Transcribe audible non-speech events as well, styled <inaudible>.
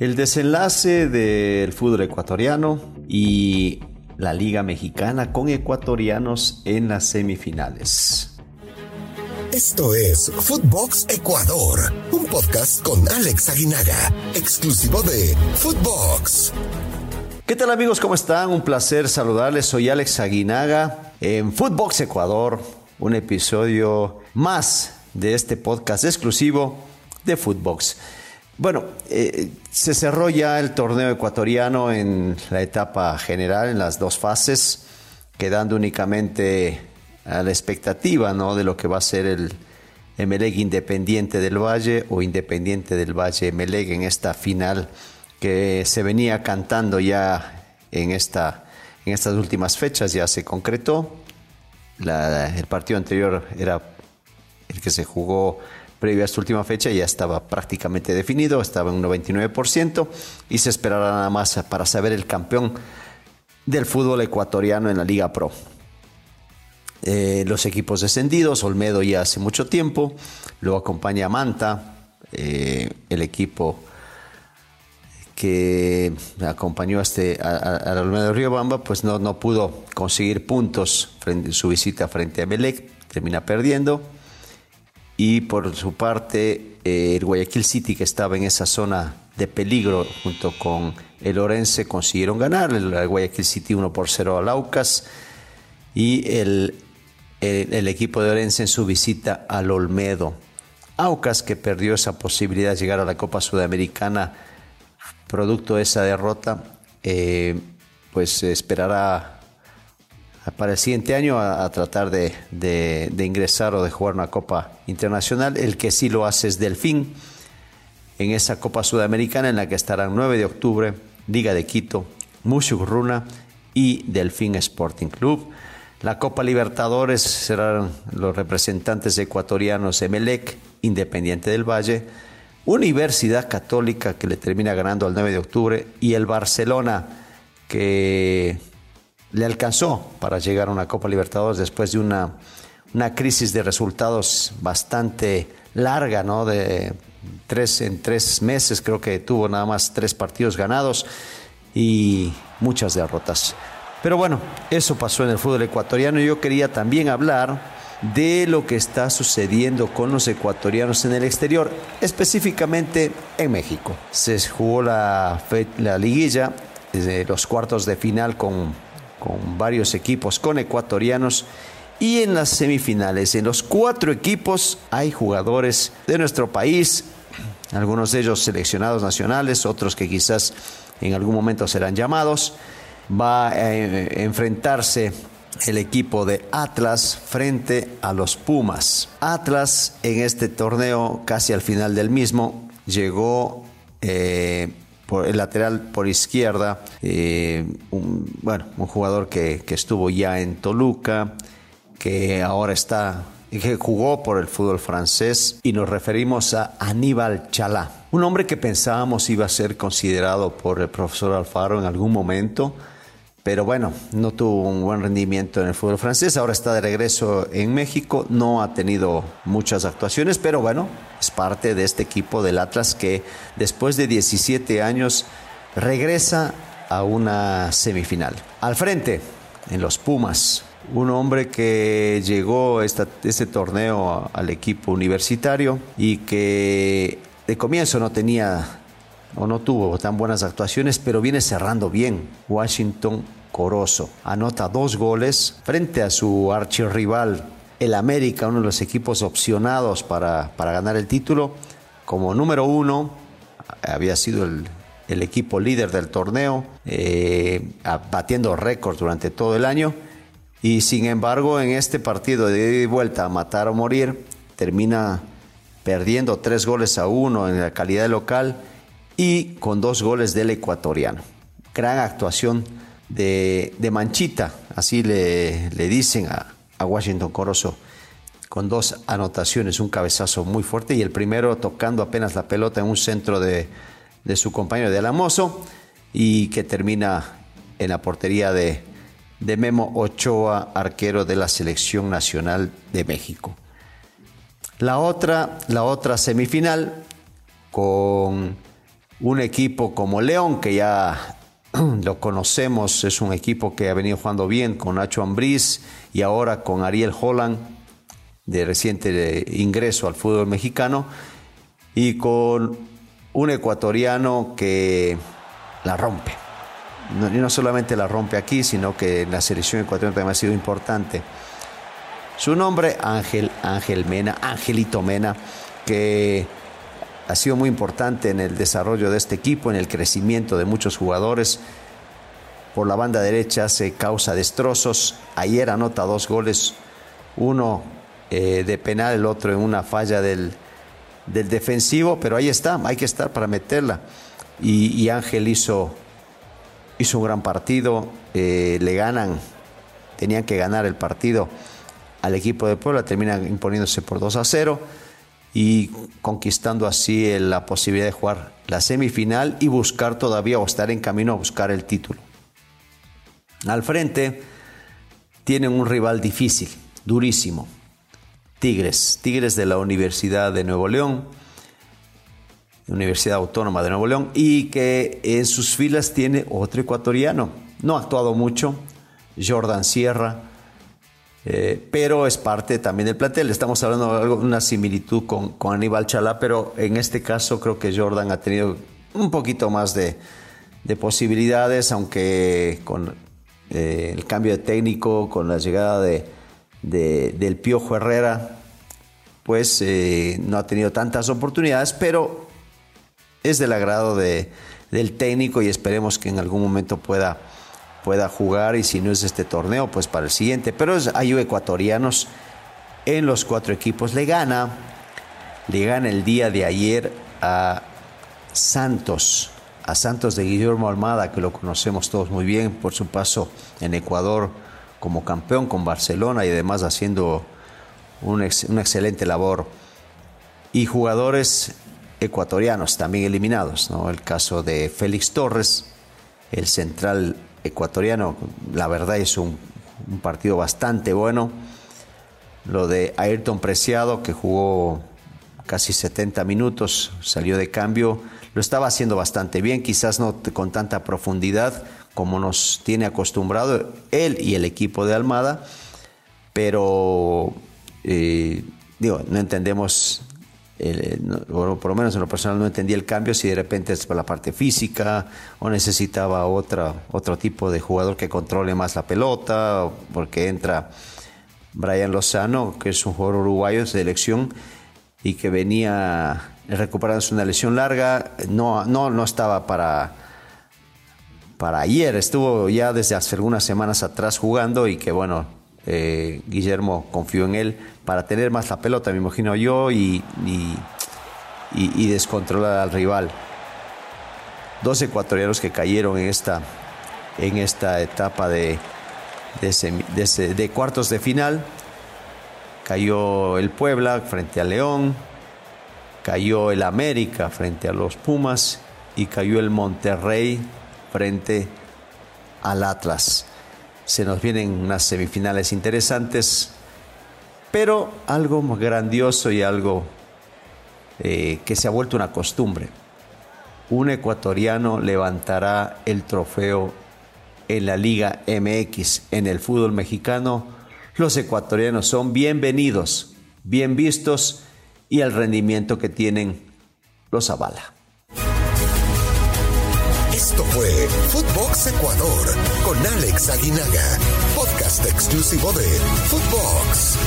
El desenlace del fútbol ecuatoriano y la Liga Mexicana con ecuatorianos en las semifinales. Esto es Footbox Ecuador, un podcast con Alex Aguinaga, exclusivo de Footbox. ¿Qué tal amigos? ¿Cómo están? Un placer saludarles. Soy Alex Aguinaga en Footbox Ecuador, un episodio más de este podcast exclusivo de Footbox. Bueno, eh, se cerró ya el torneo ecuatoriano en la etapa general, en las dos fases, quedando únicamente a la expectativa ¿no? de lo que va a ser el Emelec Independiente del Valle o Independiente del Valle Emelec en esta final que se venía cantando ya en, esta, en estas últimas fechas, ya se concretó. el partido anterior era el que se jugó previo a esta última fecha ya estaba prácticamente definido, estaba en un 99% y se esperará nada más para saber el campeón del fútbol ecuatoriano en la Liga Pro. Eh, los equipos descendidos, Olmedo ya hace mucho tiempo, lo acompaña Manta, eh, el equipo que acompañó a, este, a, Olmedo de Riobamba, pues no, no pudo conseguir puntos en su visita frente a Melec, termina perdiendo y por su parte eh, el Guayaquil City que estaba en esa zona de peligro junto con el Orense consiguieron ganar, el, Guayaquil City 1 por 0 al Aucas y el, el, equipo de Orense en su visita al Olmedo. Aucas que perdió esa posibilidad de llegar a la Copa Sudamericana producto de esa derrota, eh, pues esperará para el siguiente año a, tratar de, ingresar o de jugar una Copa Internacional. El que sí lo hace es Delfín en esa Copa Sudamericana en la que estarán 9 de octubre, Liga de Quito, Mushuk Runa y Delfín Sporting Club. La Copa Libertadores serán los representantes ecuatorianos Emelec, Independiente del Valle, Universidad Católica que le termina ganando al 9 de octubre y el Barcelona que le alcanzó para llegar a una Copa Libertadores después de una, una crisis de resultados bastante larga, ¿no? De tres en tres meses, creo que tuvo nada más tres partidos ganados y muchas derrotas. Pero bueno, eso pasó en el fútbol ecuatoriano yo quería también hablar de lo que está sucediendo con los ecuatorianos en el exterior, específicamente en México. Se jugó la, la liguilla, los cuartos de final con con varios equipos con ecuatorianos. Y en las semifinales, en los cuatro equipos hay jugadores de nuestro país, algunos de ellos seleccionados nacionales, otros que quizás en algún momento serán llamados. Va a eh, enfrentarse el equipo de Atlas frente a los Pumas. Atlas en este torneo, casi al final del mismo, llegó eh, por el lateral por izquierda, eh, un, bueno, un jugador que, estuvo ya en Toluca, que ahora está, que jugó por el fútbol francés, y nos referimos a Aníbal Chalá, un hombre que pensábamos iba a ser considerado por el profesor Alfaro en algún momento, pero bueno, no tuvo un buen rendimiento en el fútbol francés, ahora está de regreso en México, no ha tenido muchas actuaciones, pero bueno, es parte de este equipo del Atlas que después de 17 años regresa a una semifinal. Al frente, en los Pumas, un hombre que llegó a este torneo al equipo universitario y que de comienzo no tenía o no tuvo tan buenas actuaciones, pero viene cerrando bien. Washington Corozo. Anota dos goles frente a su archirrival, el América, uno de los equipos opcionados para, ganar el título. Como número uno, había sido el, equipo líder del torneo, eh, batiendo récords durante todo el año. Y sin embargo, en este partido de vuelta a matar o morir, termina perdiendo tres goles a uno en la calidad local y con dos goles del ecuatoriano. Gran actuación de, Manchita, así le, dicen a, Washington Corozo, con dos anotaciones, un cabezazo muy fuerte y el primero tocando apenas la pelota en un centro de, su compañero de Alamoso y que termina en la portería de, de Memo Ochoa, arquero de la Selección Nacional de México. La otra, la otra semifinal con un equipo como León, que ya <clears throat> lo conocemos, es un equipo que ha venido jugando bien con Nacho Ambriz y ahora con Ariel Holland, de reciente ingreso al fútbol mexicano, y con un ecuatoriano que la rompe. y no solamente la rompe aquí, sino que en la selección ecuatoriana también ha sido importante. Su nombre, Ángel, Ángel Mena, Angelito Mena, que ha sido muy importante en el desarrollo de este equipo, en el crecimiento de muchos jugadores. Por la banda derecha se causa destrozos. Ayer anota dos goles, uno eh, de penal, el otro en una falla del, defensivo, pero ahí está, hay que estar para meterla. Y, Ángel hizo, hizo un gran partido, eh, le ganan, tenían que ganar el partido al equipo de Puebla, terminan imponiéndose por 2 a 0 y conquistando así la posibilidad de jugar la semifinal y buscar todavía o estar en camino a buscar el título. Al frente tienen un rival difícil, durísimo. Tigres, Tigres de la Universidad de Nuevo León, Universidad Autónoma de Nuevo León, y que en sus filas tiene otro ecuatoriano. No ha actuado mucho, Jordan Sierra, eh, pero es parte también del plantel. Estamos hablando de una similitud con, Aníbal Chalá, pero en este caso creo que Jordan ha tenido un poquito más de, posibilidades, aunque con eh, el cambio de técnico, con la llegada de, del Piojo Herrera, pues eh, no ha tenido tantas oportunidades, pero es del agrado del técnico y esperemos que en algún momento pueda pueda jugar y si no es este torneo, pues para el siguiente. Pero hay ecuatorianos en los cuatro equipos. Le gana, le gana el día de ayer a Santos, a Santos de Guillermo Almada, que lo conocemos todos muy bien por su paso en Ecuador como campeón con Barcelona y además haciendo una excelente labor. Y jugadores ecuatorianos también eliminados, ¿no? El caso de Félix Torres, el central ecuatoriano, la verdad es un, partido bastante bueno. Lo de Ayrton Preciado, que jugó casi 70 minutos, salió de cambio, lo estaba haciendo bastante bien, quizás no con tanta profundidad como nos tiene acostumbrado él y el equipo de Almada, pero eh, digo, no entendemos por lo menos en lo personal no entendía el cambio, si de repente es por la parte física o necesitaba otra, otro tipo de jugador que controle más la pelota, porque entra Brian Lozano, que es un jugador uruguayo de elección y que venía recuperándose una lesión larga, no, no, no estaba para, para ayer, estuvo ya desde hace algunas semanas atrás jugando y que bueno, eh, Guillermo confió en él para tener más la pelota, me imagino yo, y, descontrolar al rival. Dos ecuatorianos que cayeron en esta, en esta etapa de, de, cuartos de final. Cayó el Puebla frente a León, cayó el América frente a los Pumas y cayó el Monterrey frente al Atlas. Se nos vienen unas semifinales interesantes. Pero algo grandioso y algo eh, que se ha vuelto una costumbre. Un ecuatoriano levantará el trofeo en la Liga MX, en el fútbol mexicano. Los ecuatorianos son bienvenidos, bien vistos y el rendimiento que tienen los avala. Esto fue Footbox Ecuador con Alex Aguinaga, podcast exclusivo de Footbox.